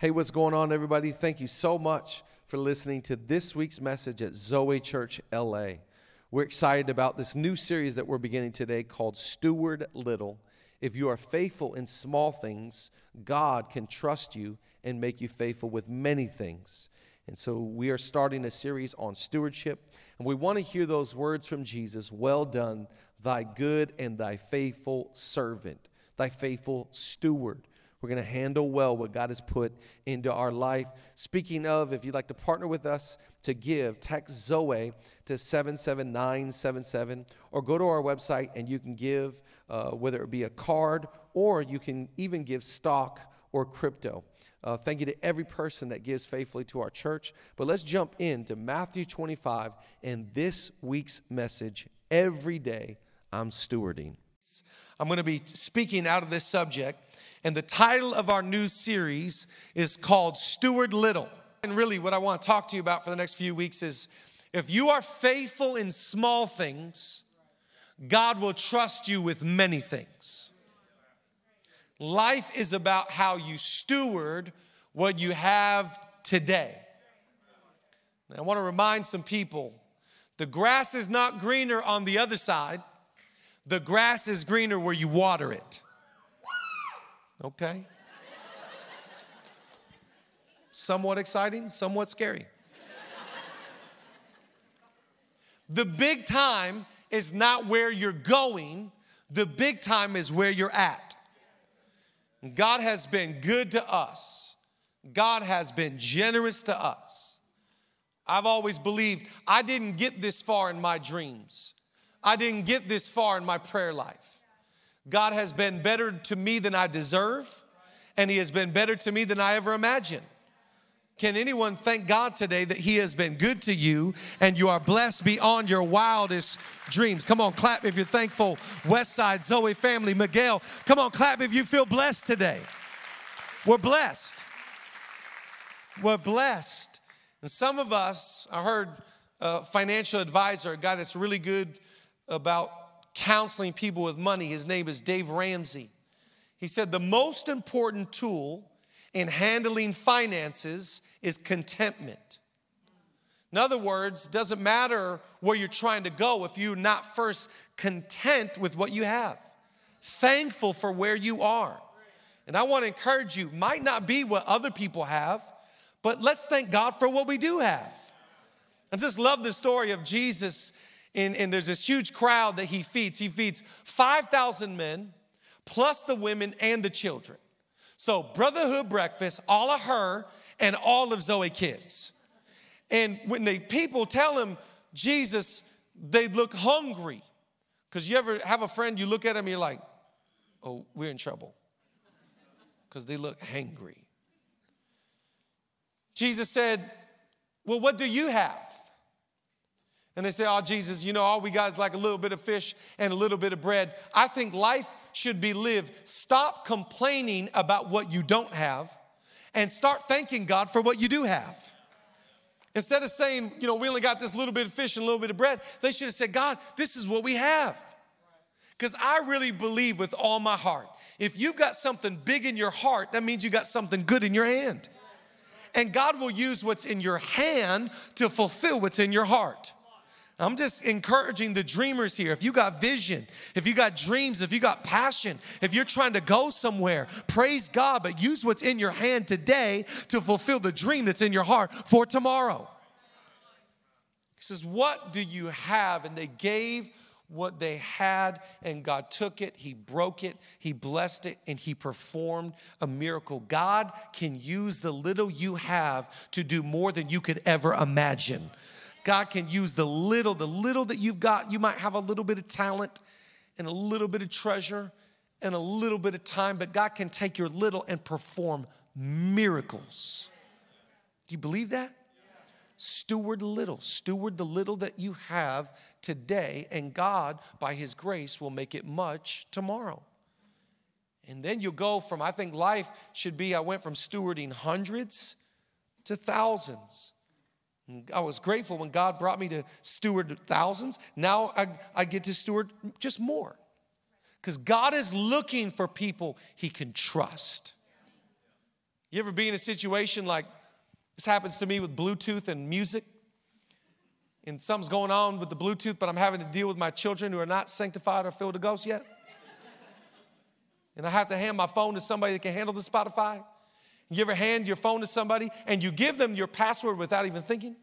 Hey, what's going on, everybody? Thank you so much for listening to this week's message at Zoe Church LA. We're excited about this new series that we're beginning today called Steward Little. If you are faithful in small things, God can trust you and make you faithful with many things. And so we are starting a series on stewardship, and we want to hear those words from Jesus Well done, thy good and thy faithful servant, thy faithful steward. We're going to handle well what God has put into our life. Speaking of, if you'd like to partner with us to give, text Zoe to 77977 or go to our website and you can give, uh, whether it be a card or you can even give stock or crypto. Uh, thank you to every person that gives faithfully to our church. But let's jump into Matthew 25 and this week's message Every day I'm stewarding. I'm going to be speaking out of this subject and the title of our new series is called Steward Little. And really, what I want to talk to you about for the next few weeks is if you are faithful in small things, God will trust you with many things. Life is about how you steward what you have today. I want to remind some people the grass is not greener on the other side, the grass is greener where you water it. Okay? somewhat exciting, somewhat scary. the big time is not where you're going, the big time is where you're at. God has been good to us, God has been generous to us. I've always believed I didn't get this far in my dreams. I didn't get this far in my prayer life. God has been better to me than I deserve, and He has been better to me than I ever imagined. Can anyone thank God today that He has been good to you and you are blessed beyond your wildest dreams? Come on, clap if you're thankful. Westside, Zoe family, Miguel, come on, clap if you feel blessed today. We're blessed. We're blessed. And some of us, I heard a financial advisor, a guy that's really good about counseling people with money. His name is Dave Ramsey. He said the most important tool in handling finances is contentment. In other words, doesn't matter where you're trying to go if you're not first content with what you have, thankful for where you are. And I want to encourage you, might not be what other people have, but let's thank God for what we do have. I just love the story of Jesus and, and there's this huge crowd that he feeds. He feeds 5,000 men, plus the women and the children. So, brotherhood breakfast, all of her and all of Zoe kids. And when the people tell him Jesus, they look hungry. Because you ever have a friend, you look at them, you're like, oh, we're in trouble. Because they look hangry. Jesus said, Well, what do you have? And they say, Oh, Jesus, you know, all we got is like a little bit of fish and a little bit of bread. I think life should be lived. Stop complaining about what you don't have and start thanking God for what you do have. Instead of saying, you know, we only got this little bit of fish and a little bit of bread, they should have said, God, this is what we have. Because I really believe with all my heart, if you've got something big in your heart, that means you got something good in your hand. And God will use what's in your hand to fulfill what's in your heart. I'm just encouraging the dreamers here. If you got vision, if you got dreams, if you got passion, if you're trying to go somewhere, praise God, but use what's in your hand today to fulfill the dream that's in your heart for tomorrow. He says, What do you have? And they gave what they had, and God took it, He broke it, He blessed it, and He performed a miracle. God can use the little you have to do more than you could ever imagine. God can use the little, the little that you've got. You might have a little bit of talent and a little bit of treasure and a little bit of time, but God can take your little and perform miracles. Do you believe that? Steward little, steward the little that you have today, and God, by His grace, will make it much tomorrow. And then you'll go from, I think life should be, I went from stewarding hundreds to thousands. I was grateful when God brought me to steward thousands. Now I, I get to steward just more. Because God is looking for people he can trust. You ever be in a situation like this happens to me with Bluetooth and music? And something's going on with the Bluetooth, but I'm having to deal with my children who are not sanctified or filled with the ghost yet. And I have to hand my phone to somebody that can handle the Spotify. You ever hand your phone to somebody and you give them your password without even thinking?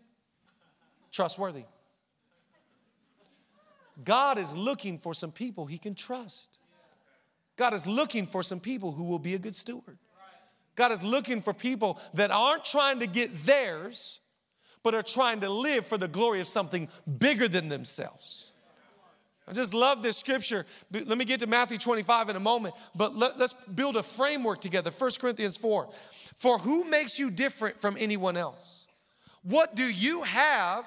Trustworthy. God is looking for some people he can trust. God is looking for some people who will be a good steward. God is looking for people that aren't trying to get theirs, but are trying to live for the glory of something bigger than themselves. I just love this scripture. Let me get to Matthew 25 in a moment, but let, us build a framework together. 1 Corinthians 4. For who makes you different from anyone else? What do you have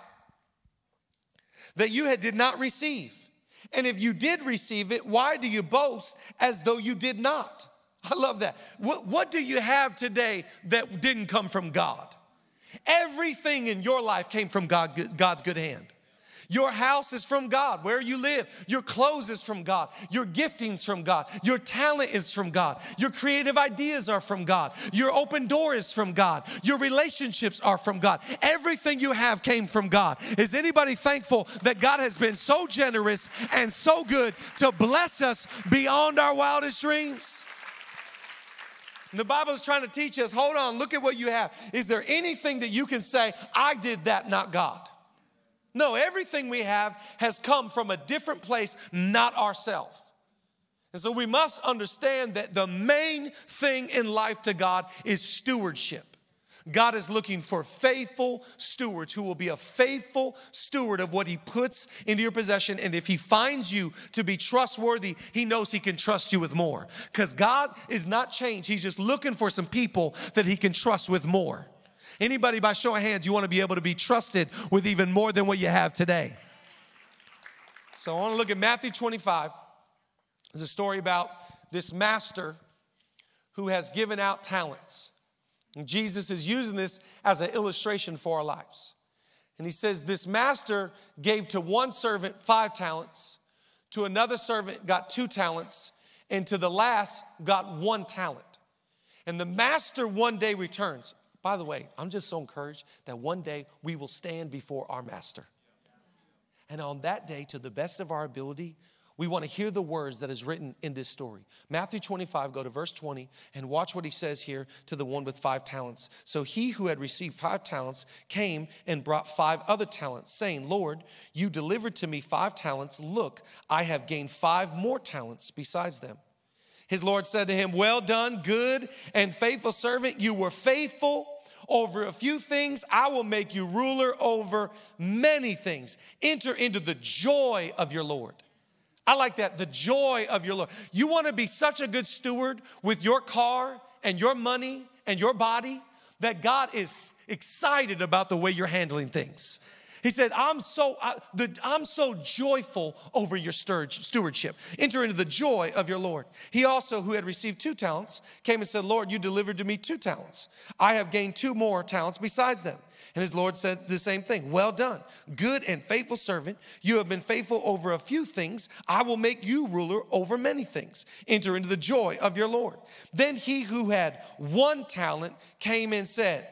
that you had, did not receive? And if you did receive it, why do you boast as though you did not? I love that. What, what do you have today that didn't come from God? Everything in your life came from God, God's good hand. Your house is from God, where you live. Your clothes is from God. Your giftings from God. Your talent is from God. Your creative ideas are from God. Your open door is from God. Your relationships are from God. Everything you have came from God. Is anybody thankful that God has been so generous and so good to bless us beyond our wildest dreams? The Bible is trying to teach us hold on, look at what you have. Is there anything that you can say, I did that, not God? No, everything we have has come from a different place, not ourselves. And so we must understand that the main thing in life to God is stewardship. God is looking for faithful stewards who will be a faithful steward of what He puts into your possession. And if He finds you to be trustworthy, He knows He can trust you with more. Because God is not changed, He's just looking for some people that He can trust with more. Anybody, by show of hands, you want to be able to be trusted with even more than what you have today. So I want to look at Matthew 25. There's a story about this master who has given out talents. And Jesus is using this as an illustration for our lives. And he says, This master gave to one servant five talents, to another servant got two talents, and to the last got one talent. And the master one day returns. By the way, I'm just so encouraged that one day we will stand before our master. And on that day, to the best of our ability, we want to hear the words that is written in this story. Matthew 25, go to verse 20 and watch what he says here to the one with five talents. So he who had received five talents came and brought five other talents, saying, Lord, you delivered to me five talents. Look, I have gained five more talents besides them. His Lord said to him, Well done, good and faithful servant. You were faithful over a few things. I will make you ruler over many things. Enter into the joy of your Lord. I like that, the joy of your Lord. You want to be such a good steward with your car and your money and your body that God is excited about the way you're handling things. He said, I'm so, I, I'm so joyful over your stewardship. Enter into the joy of your Lord. He also, who had received two talents, came and said, Lord, you delivered to me two talents. I have gained two more talents besides them. And his Lord said the same thing Well done, good and faithful servant. You have been faithful over a few things. I will make you ruler over many things. Enter into the joy of your Lord. Then he who had one talent came and said,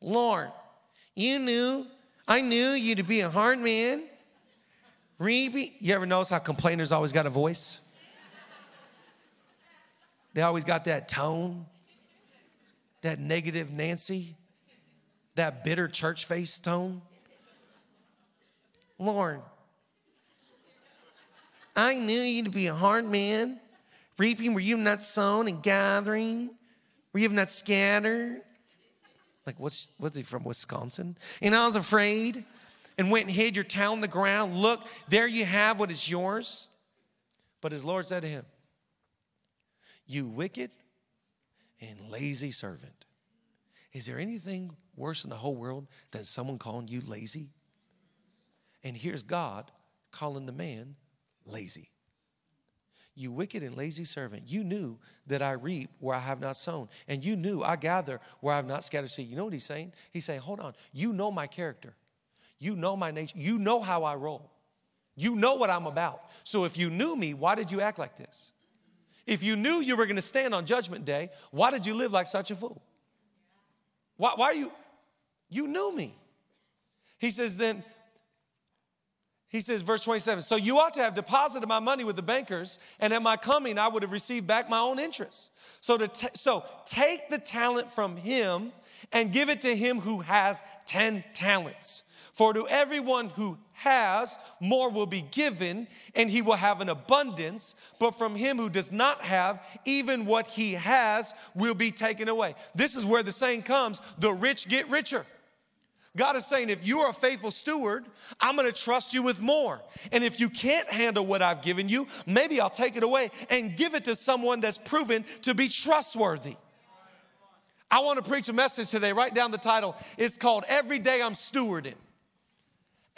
Lord, you knew I knew you to be a hard man. Reby, you ever notice how complainers always got a voice? They always got that tone, that negative Nancy, that bitter church face tone. Lord, I knew you to be a hard man. Reaping, were you not sown and gathering? Were you not scattered? Like, what's, what's he from, Wisconsin? And I was afraid and went and hid your talent in the ground. Look, there you have what is yours. But his Lord said to him, You wicked and lazy servant. Is there anything worse in the whole world than someone calling you lazy? And here's God calling the man lazy. You wicked and lazy servant, you knew that I reap where I have not sown, and you knew I gather where I have not scattered seed. You know what he's saying? He's saying, Hold on, you know my character, you know my nature, you know how I roll, you know what I'm about. So if you knew me, why did you act like this? If you knew you were gonna stand on judgment day, why did you live like such a fool? Why, why are you? You knew me. He says, then, he says, verse 27, so you ought to have deposited my money with the bankers, and at my coming I would have received back my own interest. So, to so take the talent from him and give it to him who has 10 talents. For to everyone who has, more will be given, and he will have an abundance. But from him who does not have, even what he has will be taken away. This is where the saying comes the rich get richer. God is saying, if you are a faithful steward, I'm gonna trust you with more. And if you can't handle what I've given you, maybe I'll take it away and give it to someone that's proven to be trustworthy. I wanna preach a message today. Write down the title. It's called Every Day I'm Stewarding.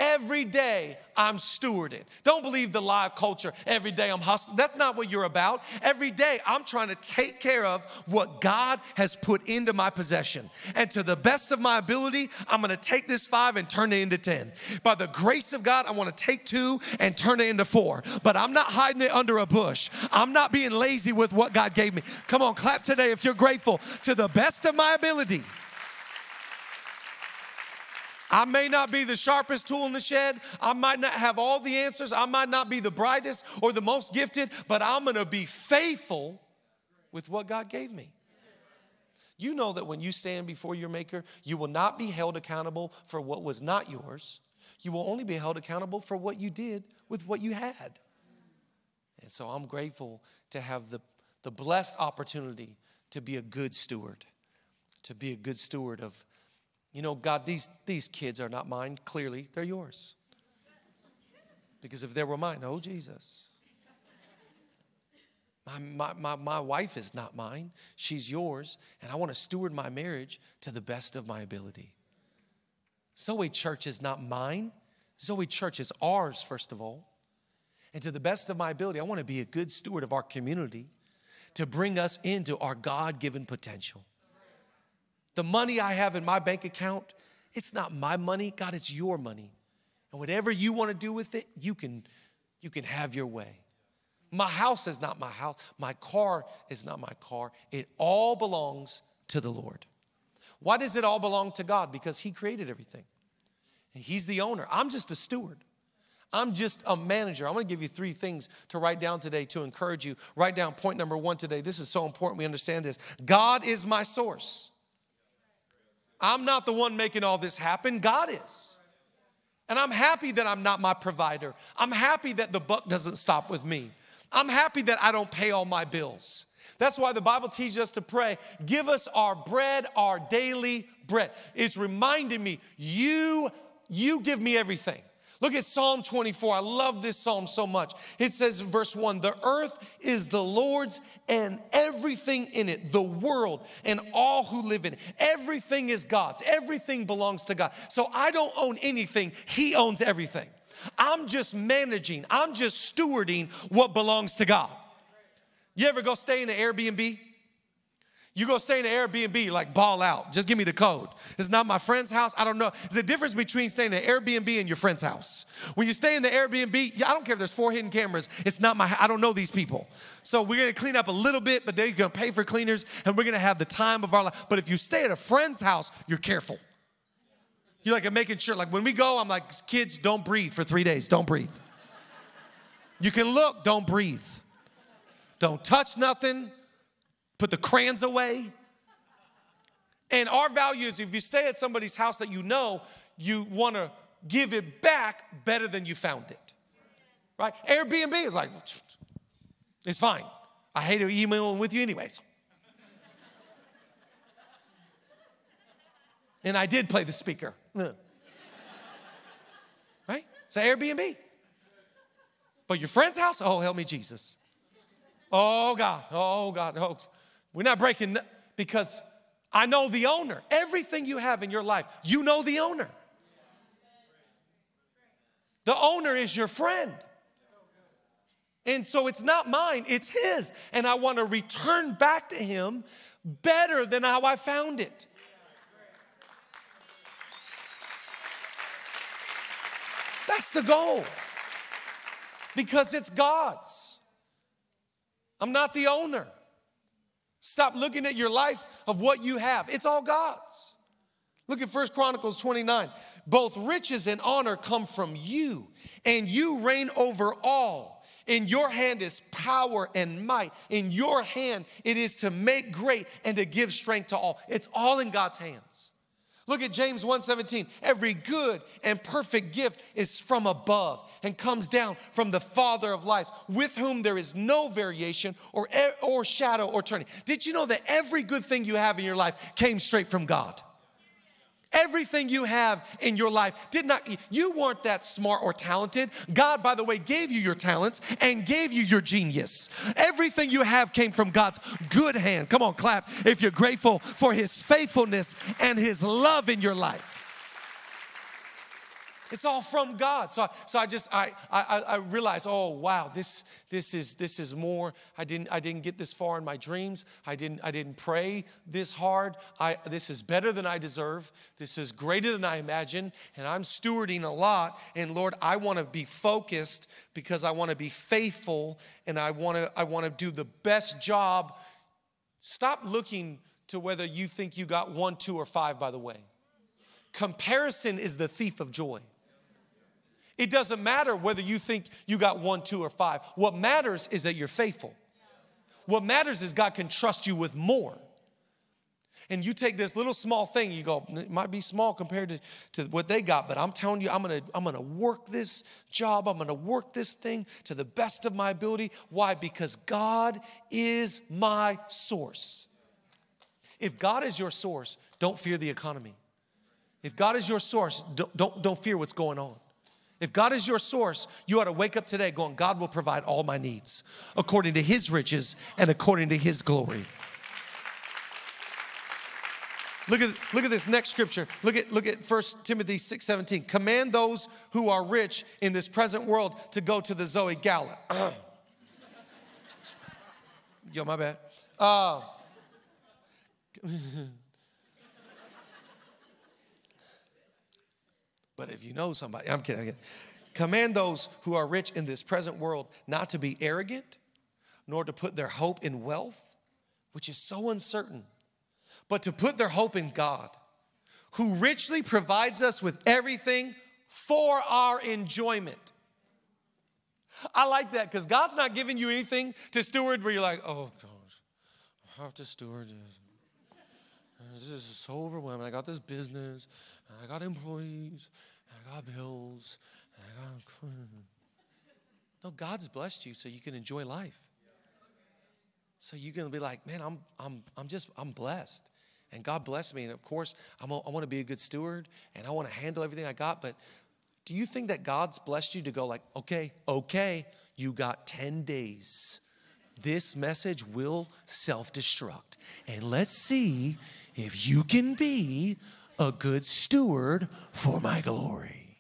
Every day I'm stewarding. Don't believe the lie of culture. Every day I'm hustling. That's not what you're about. Every day I'm trying to take care of what God has put into my possession. And to the best of my ability, I'm gonna take this five and turn it into 10. By the grace of God, I wanna take two and turn it into four. But I'm not hiding it under a bush. I'm not being lazy with what God gave me. Come on, clap today if you're grateful. To the best of my ability. I may not be the sharpest tool in the shed. I might not have all the answers. I might not be the brightest or the most gifted, but I'm going to be faithful with what God gave me. You know that when you stand before your Maker, you will not be held accountable for what was not yours. You will only be held accountable for what you did with what you had. And so I'm grateful to have the, the blessed opportunity to be a good steward, to be a good steward of you know, God, these, these kids are not mine. Clearly, they're yours. Because if they were mine, oh, Jesus. My, my, my, my wife is not mine, she's yours, and I want to steward my marriage to the best of my ability. Zoe Church is not mine. Zoe Church is ours, first of all. And to the best of my ability, I want to be a good steward of our community to bring us into our God given potential. The money I have in my bank account, it's not my money. God, it's your money. And whatever you want to do with it, you can, you can have your way. My house is not my house. My car is not my car. It all belongs to the Lord. Why does it all belong to God? Because He created everything. And He's the owner. I'm just a steward. I'm just a manager. I'm gonna give you three things to write down today to encourage you. Write down point number one today. This is so important we understand this. God is my source. I'm not the one making all this happen, God is. And I'm happy that I'm not my provider. I'm happy that the buck doesn't stop with me. I'm happy that I don't pay all my bills. That's why the Bible teaches us to pray, give us our bread, our daily bread. It's reminding me, you, you give me everything. Look at Psalm 24. I love this psalm so much. It says, verse 1 The earth is the Lord's and everything in it, the world and all who live in it. Everything is God's, everything belongs to God. So I don't own anything, He owns everything. I'm just managing, I'm just stewarding what belongs to God. You ever go stay in an Airbnb? You go stay in an Airbnb, like ball out. Just give me the code. It's not my friend's house. I don't know. There's a difference between staying in an Airbnb and your friend's house. When you stay in the Airbnb, I don't care if there's four hidden cameras. It's not my. I don't know these people. So we're gonna clean up a little bit, but they're gonna pay for cleaners, and we're gonna have the time of our life. But if you stay at a friend's house, you're careful. You're like I'm making sure. Like when we go, I'm like, kids, don't breathe for three days. Don't breathe. You can look, don't breathe. Don't touch nothing put the crayons away. And our value is if you stay at somebody's house that you know, you want to give it back better than you found it. Right? Airbnb is like, it's fine. I hate emailing with you anyways. and I did play the speaker. right? An Airbnb. But your friend's house, oh, help me, Jesus. Oh, God. Oh, God. Oh, we're not breaking because I know the owner. Everything you have in your life, you know the owner. The owner is your friend. And so it's not mine, it's his. And I want to return back to him better than how I found it. That's the goal. Because it's God's. I'm not the owner. Stop looking at your life of what you have. It's all God's. Look at First Chronicles 29. Both riches and honor come from you, and you reign over all. In your hand is power and might. In your hand it is to make great and to give strength to all. It's all in God's hands. Look at James 1:17. Every good and perfect gift is from above and comes down from the Father of lights, with whom there is no variation or, or shadow or turning. Did you know that every good thing you have in your life came straight from God? Everything you have in your life did not, you weren't that smart or talented. God, by the way, gave you your talents and gave you your genius. Everything you have came from God's good hand. Come on, clap if you're grateful for His faithfulness and His love in your life. It's all from God. So, so I just I, I I realized, oh wow, this this is this is more. I didn't I didn't get this far in my dreams. I didn't I didn't pray this hard. I this is better than I deserve. This is greater than I imagine, and I'm stewarding a lot. And Lord, I want to be focused because I want to be faithful and I want to I want to do the best job. Stop looking to whether you think you got one, two, or five. By the way, comparison is the thief of joy. It doesn't matter whether you think you got one, two, or five. What matters is that you're faithful. What matters is God can trust you with more. And you take this little small thing, you go, it might be small compared to, to what they got, but I'm telling you, I'm gonna, I'm gonna work this job, I'm gonna work this thing to the best of my ability. Why? Because God is my source. If God is your source, don't fear the economy. If God is your source, don't, don't, don't fear what's going on. If God is your source, you ought to wake up today going, God will provide all my needs according to his riches and according to his glory. Look at, look at this next scripture. Look at, look at 1 Timothy 6 17. Command those who are rich in this present world to go to the Zoe Gala. Yo, my bad. Uh, But if you know somebody, I'm kidding. I'm kidding. Command those who are rich in this present world not to be arrogant, nor to put their hope in wealth, which is so uncertain, but to put their hope in God, who richly provides us with everything for our enjoyment. I like that because God's not giving you anything to steward where you're like, oh gosh, I have to steward this. This is so overwhelming. I got this business, and I got employees, I got bills, and I got. No, God's blessed you so you can enjoy life. So you're gonna be like, man, I'm, I'm, I'm just, I'm blessed. And God bless me. And of course, I'm a, i want to be a good steward and I want to handle everything I got. But do you think that God's blessed you to go like, okay, okay, you got 10 days. This message will self destruct. And let's see if you can be a good steward for my glory.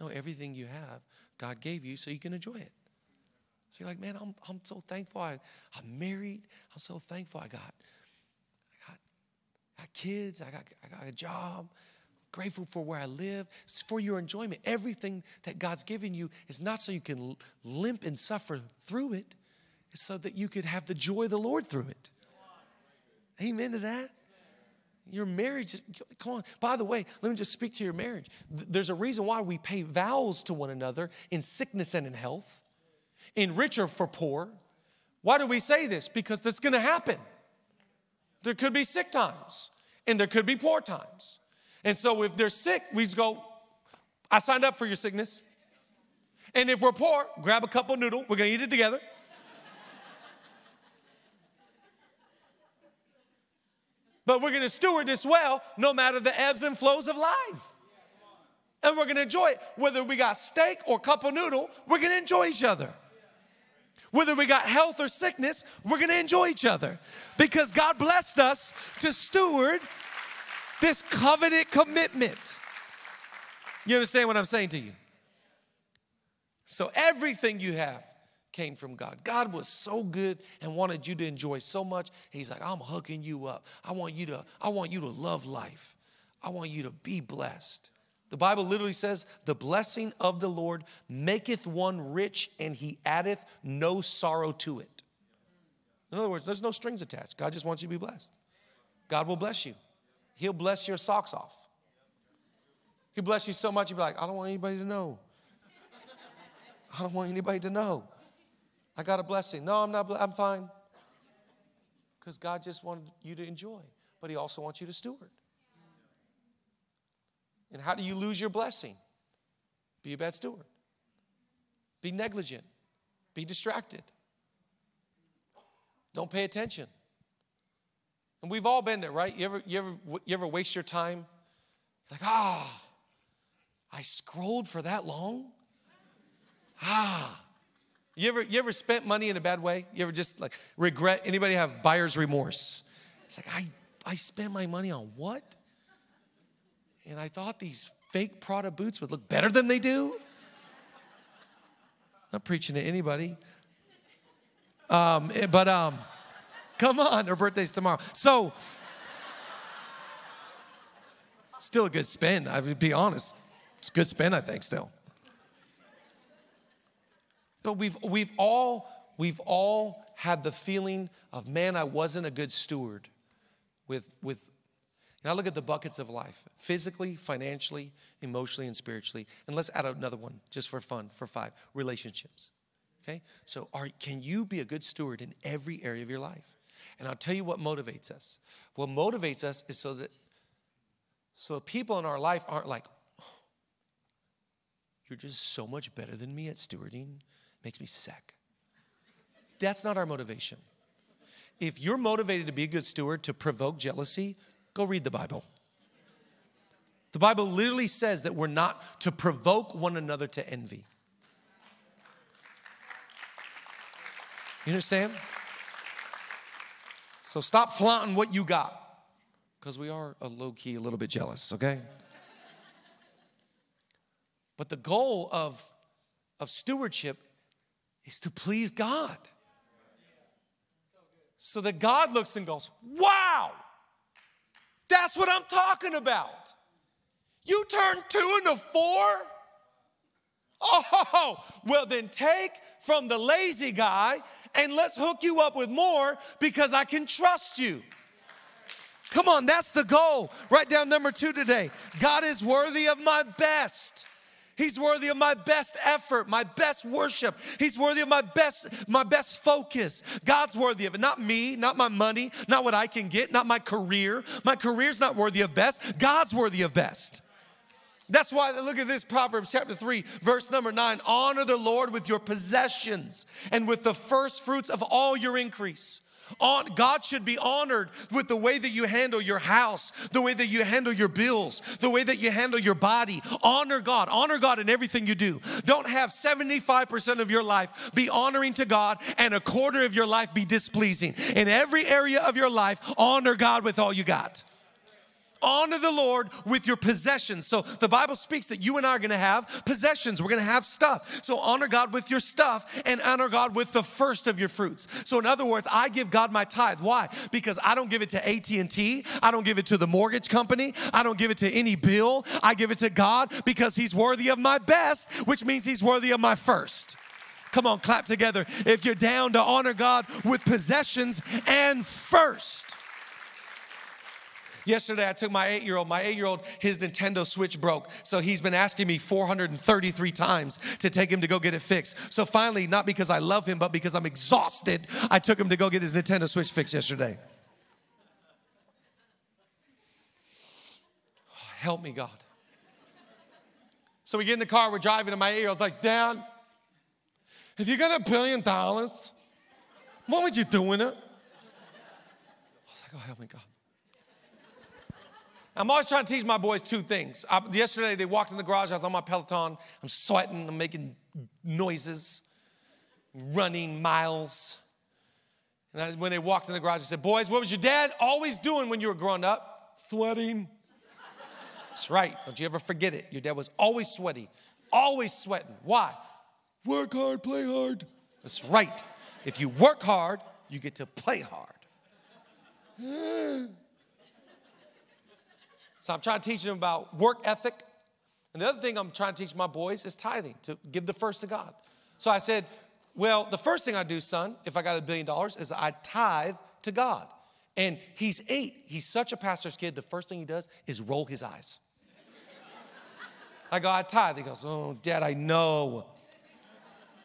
No, everything you have, God gave you so you can enjoy it. So you're like, man, I'm, I'm so thankful I, I'm married. I'm so thankful I got, I got, I got kids. I got, I got a job. Grateful for where I live. It's for your enjoyment. Everything that God's given you is not so you can limp and suffer through it. It's so that you could have the joy of the Lord through it. Amen to that. Your marriage, come on. By the way, let me just speak to your marriage. There's a reason why we pay vows to one another in sickness and in health, in rich or for poor. Why do we say this? Because that's gonna happen. There could be sick times and there could be poor times. And so if they're sick, we just go, I signed up for your sickness. And if we're poor, grab a cup of noodle, we're gonna eat it together. But we're gonna steward this well no matter the ebbs and flows of life. And we're gonna enjoy it. Whether we got steak or cup of noodle, we're gonna enjoy each other. Whether we got health or sickness, we're gonna enjoy each other. Because God blessed us to steward this covenant commitment. You understand what I'm saying to you? So everything you have, came from God. God was so good and wanted you to enjoy so much. He's like, I'm hooking you up. I want you to, I want you to love life. I want you to be blessed. The Bible literally says, the blessing of the Lord maketh one rich, and he addeth no sorrow to it. In other words, there's no strings attached. God just wants you to be blessed. God will bless you. He'll bless your socks off. He'll bless you so much, you'll be like, I don't want anybody to know. I don't want anybody to know. I got a blessing. No, I'm not, I'm fine. Because God just wanted you to enjoy, but He also wants you to steward. And how do you lose your blessing? Be a bad steward, be negligent, be distracted, don't pay attention. And we've all been there, right? You ever, you ever, you ever waste your time? Like, ah, I scrolled for that long? Ah. You ever, you ever spent money in a bad way? You ever just like regret? Anybody have buyer's remorse? It's like, I, I spent my money on what? And I thought these fake Prada boots would look better than they do. Not preaching to anybody. Um, eh, but um, come on, her birthday's tomorrow. So, still a good spend. I would be honest. It's a good spend, I think, still. But we've, we've, all, we've all had the feeling of, man, I wasn't a good steward with, with now look at the buckets of life physically, financially, emotionally, and spiritually. And let's add another one just for fun, for five relationships. Okay? So, are, can you be a good steward in every area of your life? And I'll tell you what motivates us. What motivates us is so that so people in our life aren't like, oh, you're just so much better than me at stewarding makes me sick. That's not our motivation. If you're motivated to be a good steward to provoke jealousy, go read the Bible. The Bible literally says that we're not to provoke one another to envy. You understand? So stop flaunting what you got because we are a low key, a little bit jealous, okay? But the goal of, of stewardship is to please God. So that God looks and goes, Wow, that's what I'm talking about. You turn two into four? Oh, well, then take from the lazy guy and let's hook you up with more because I can trust you. Come on, that's the goal. Write down number two today. God is worthy of my best. He's worthy of my best effort, my best worship. He's worthy of my best my best focus. God's worthy of it, not me, not my money, not what I can get, not my career. My career's not worthy of best. God's worthy of best. That's why look at this Proverbs chapter 3 verse number 9 honor the Lord with your possessions and with the first fruits of all your increase. God should be honored with the way that you handle your house, the way that you handle your bills, the way that you handle your body. Honor God. Honor God in everything you do. Don't have 75% of your life be honoring to God and a quarter of your life be displeasing. In every area of your life, honor God with all you got honor the Lord with your possessions. So the Bible speaks that you and I are gonna have possessions. We're gonna have stuff. So honor God with your stuff and honor God with the first of your fruits. So in other words, I give God my tithe. Why? Because I don't give it to AT&T. I don't give it to the mortgage company. I don't give it to any bill. I give it to God because he's worthy of my best, which means he's worthy of my first. Come on, clap together if you're down to honor God with possessions and first. Yesterday, I took my eight year old. My eight year old, his Nintendo Switch broke. So he's been asking me 433 times to take him to go get it fixed. So finally, not because I love him, but because I'm exhausted, I took him to go get his Nintendo Switch fixed yesterday. help me, God. So we get in the car, we're driving, and my eight year old's like, Dad, if you got a billion dollars, what would you do with it? I was like, oh, help me, God. I'm always trying to teach my boys two things. I, yesterday, they walked in the garage. I was on my Peloton. I'm sweating. I'm making noises, running miles. And I, when they walked in the garage, I said, Boys, what was your dad always doing when you were growing up? Sweating. That's right. Don't you ever forget it. Your dad was always sweaty, always sweating. Why? Work hard, play hard. That's right. If you work hard, you get to play hard. So I'm trying to teach them about work ethic. And the other thing I'm trying to teach my boys is tithing, to give the first to God. So I said, well, the first thing I do, son, if I got a billion dollars, is I tithe to God. And he's eight. He's such a pastor's kid. The first thing he does is roll his eyes. I go, I tithe. He goes, Oh, dad, I know.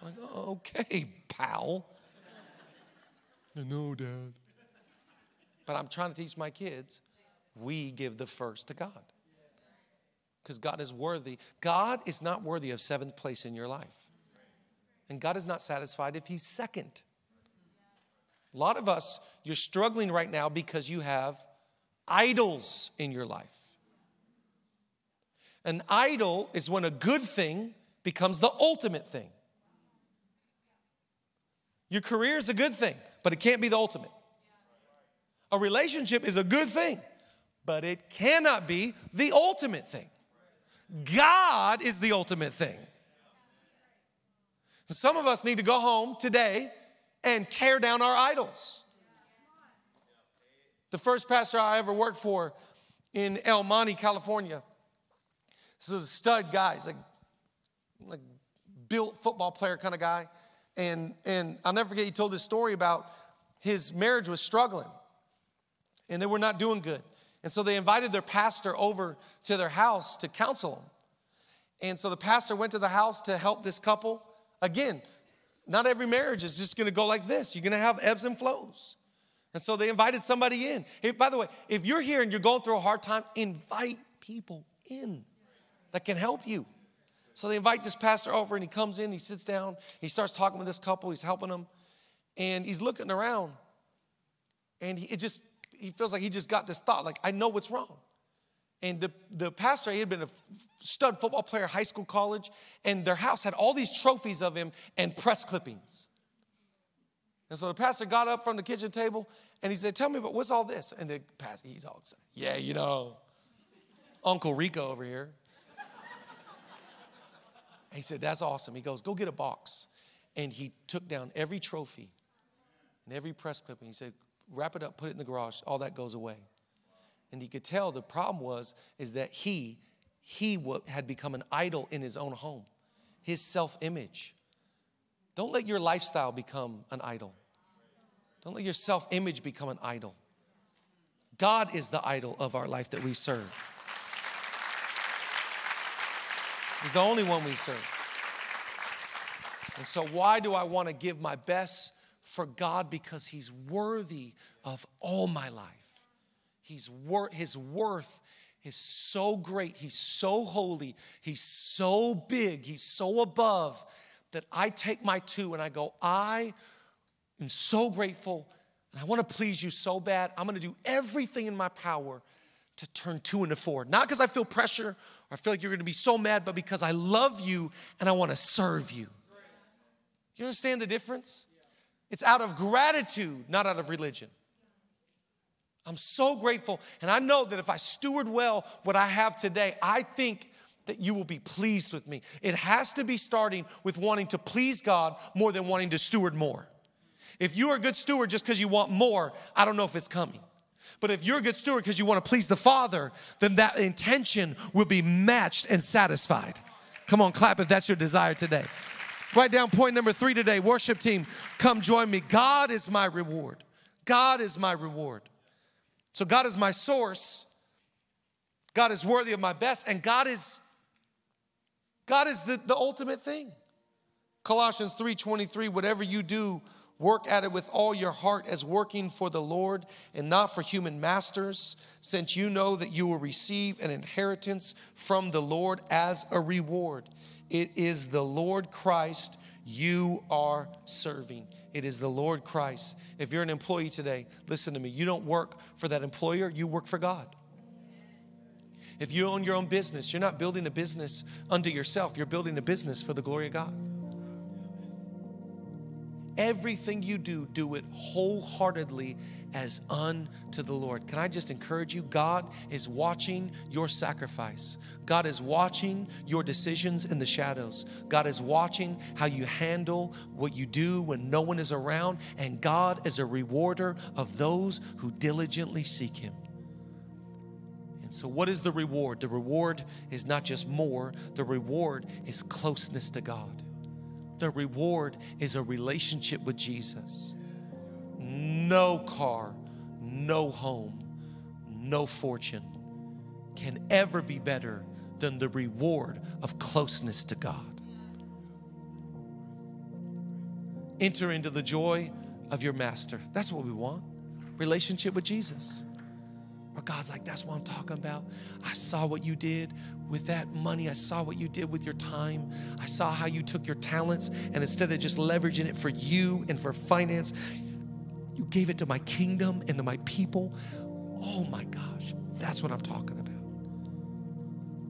I'm like, oh, okay, pal. I know, dad. But I'm trying to teach my kids we give the first to God. Because God is worthy. God is not worthy of seventh place in your life. And God is not satisfied if He's second. A lot of us, you're struggling right now because you have idols in your life. An idol is when a good thing becomes the ultimate thing. Your career is a good thing, but it can't be the ultimate. A relationship is a good thing, but it cannot be the ultimate thing. God is the ultimate thing. Some of us need to go home today and tear down our idols. The first pastor I ever worked for in El Monte, California, this is a stud guy. He's like, like built football player kind of guy. And, and I'll never forget, he told this story about his marriage was struggling and they were not doing good. And so they invited their pastor over to their house to counsel them. And so the pastor went to the house to help this couple. Again, not every marriage is just gonna go like this. You're gonna have ebbs and flows. And so they invited somebody in. Hey, by the way, if you're here and you're going through a hard time, invite people in that can help you. So they invite this pastor over and he comes in, he sits down, he starts talking with this couple, he's helping them, and he's looking around. And he, it just, he feels like he just got this thought, like, I know what's wrong. And the, the pastor, he had been a stud football player, high school, college, and their house had all these trophies of him and press clippings. And so the pastor got up from the kitchen table and he said, Tell me but what's all this? And the pastor, he's all excited. Yeah, you know, Uncle Rico over here. He said, That's awesome. He goes, Go get a box. And he took down every trophy and every press clipping. He said, Wrap it up, put it in the garage. All that goes away. And he could tell the problem was is that he he had become an idol in his own home. His self-image. Don't let your lifestyle become an idol. Don't let your self-image become an idol. God is the idol of our life that we serve. He's the only one we serve. And so, why do I want to give my best for God? Because He's worthy of all my life. He's wor- his worth is so great. He's so holy. He's so big. He's so above that I take my two and I go, I am so grateful and I want to please you so bad. I'm going to do everything in my power to turn two into four. Not because I feel pressure or I feel like you're going to be so mad, but because I love you and I want to serve you. You understand the difference? It's out of gratitude, not out of religion. I'm so grateful. And I know that if I steward well what I have today, I think that you will be pleased with me. It has to be starting with wanting to please God more than wanting to steward more. If you are a good steward just because you want more, I don't know if it's coming. But if you're a good steward because you want to please the Father, then that intention will be matched and satisfied. Come on, clap if that's your desire today. Write down point number three today. Worship team, come join me. God is my reward. God is my reward. So God is my source. God is worthy of my best, and God is God is the, the ultimate thing. Colossians 3:23, whatever you do, Work at it with all your heart as working for the Lord and not for human masters, since you know that you will receive an inheritance from the Lord as a reward. It is the Lord Christ you are serving. It is the Lord Christ. If you're an employee today, listen to me. You don't work for that employer, you work for God. If you own your own business, you're not building a business unto yourself, you're building a business for the glory of God. Everything you do, do it wholeheartedly as unto the Lord. Can I just encourage you? God is watching your sacrifice. God is watching your decisions in the shadows. God is watching how you handle what you do when no one is around. And God is a rewarder of those who diligently seek Him. And so, what is the reward? The reward is not just more, the reward is closeness to God. The reward is a relationship with Jesus. No car, no home, no fortune can ever be better than the reward of closeness to God. Enter into the joy of your master. That's what we want. Relationship with Jesus. God's like, that's what I'm talking about. I saw what you did with that money. I saw what you did with your time. I saw how you took your talents and instead of just leveraging it for you and for finance, you gave it to my kingdom and to my people. Oh my gosh, that's what I'm talking about.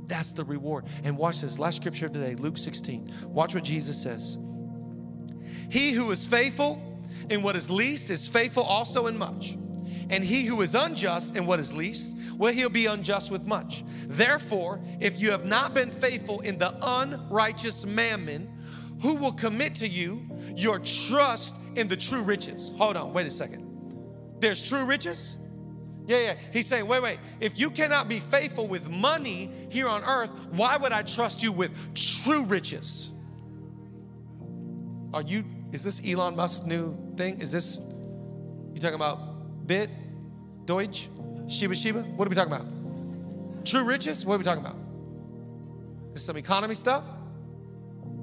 That's the reward. And watch this last scripture of today, Luke 16. Watch what Jesus says. He who is faithful in what is least is faithful also in much. And he who is unjust in what is least, well, he'll be unjust with much. Therefore, if you have not been faithful in the unrighteous mammon, who will commit to you your trust in the true riches? Hold on, wait a second. There's true riches? Yeah, yeah. He's saying, wait, wait. If you cannot be faithful with money here on earth, why would I trust you with true riches? Are you, is this Elon Musk's new thing? Is this, you talking about Bit, Doge, Shiba Shiba? What are we talking about? True riches? What are we talking about? Some economy stuff?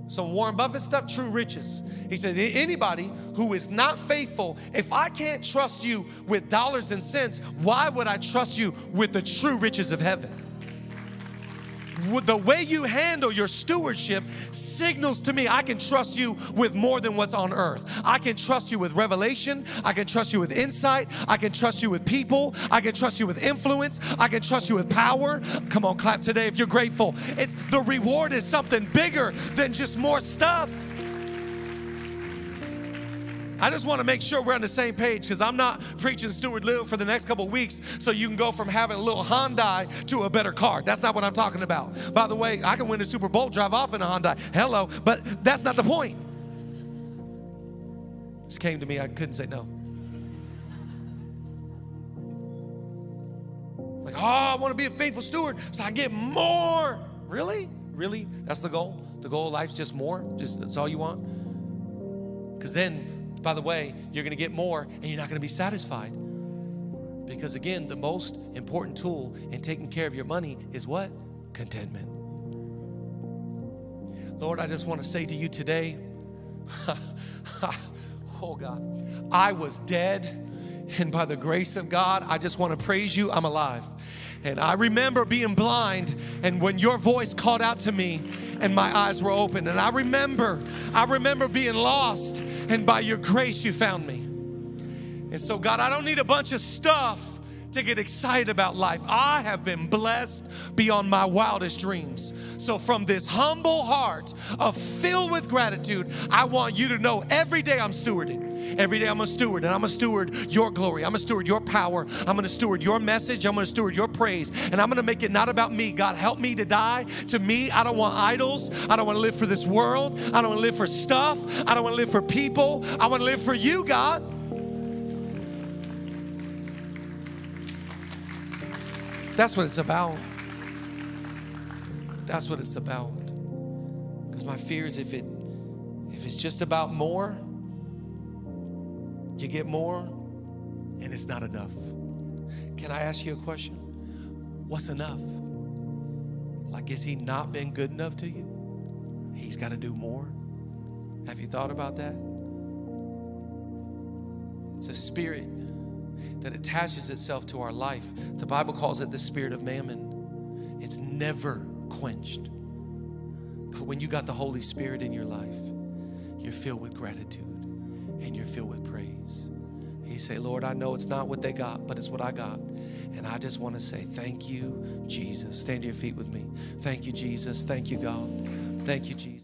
Some Warren Buffett stuff, true riches. He said, anybody who is not faithful, if I can't trust you with dollars and cents, why would I trust you with the true riches of heaven? The way you handle your stewardship signals to me I can trust you with more than what's on earth. I can trust you with revelation. I can trust you with insight. I can trust you with people. I can trust you with influence. I can trust you with power. Come on, clap today if you're grateful. It's the reward is something bigger than just more stuff. I just want to make sure we're on the same page because I'm not preaching Steward Live for the next couple weeks so you can go from having a little Hyundai to a better car. That's not what I'm talking about. By the way, I can win a Super Bowl, drive off in a Hyundai. Hello, but that's not the point. Just came to me, I couldn't say no. Like, oh, I want to be a faithful steward so I get more. Really? Really? That's the goal? The goal of life's just more? Just that's all you want? Because then by the way, you're going to get more and you're not going to be satisfied. Because again, the most important tool in taking care of your money is what? Contentment. Lord, I just want to say to you today, oh God, I was dead, and by the grace of God, I just want to praise you, I'm alive. And I remember being blind, and when your voice called out to me, and my eyes were open. And I remember, I remember being lost, and by your grace, you found me. And so, God, I don't need a bunch of stuff to get excited about life. I have been blessed beyond my wildest dreams. So, from this humble heart of filled with gratitude, I want you to know every day I'm stewarding. Every day I'm a steward, and I'm a steward your glory. I'm a steward your power. I'm to steward your message. I'm to steward your praise. And I'm to make it not about me. God, help me to die. To me, I don't want idols. I don't want to live for this world. I don't want to live for stuff. I don't want to live for people. I want to live for you, God. That's what it's about. That's what it's about. Because my fear is if it if it's just about more, you get more and it's not enough. Can I ask you a question? What's enough? Like, is he not been good enough to you? He's got to do more. Have you thought about that? It's a spirit that attaches itself to our life. The Bible calls it the spirit of mammon. It's never quenched. But when you got the Holy Spirit in your life, you're filled with gratitude and you're filled with praise. you say, Lord, I know it's not what they got, but it's what I got. And I just want to say, Thank you, Jesus. Stand to your feet with me. Thank you, Jesus. Thank you, God. Thank you, Jesus.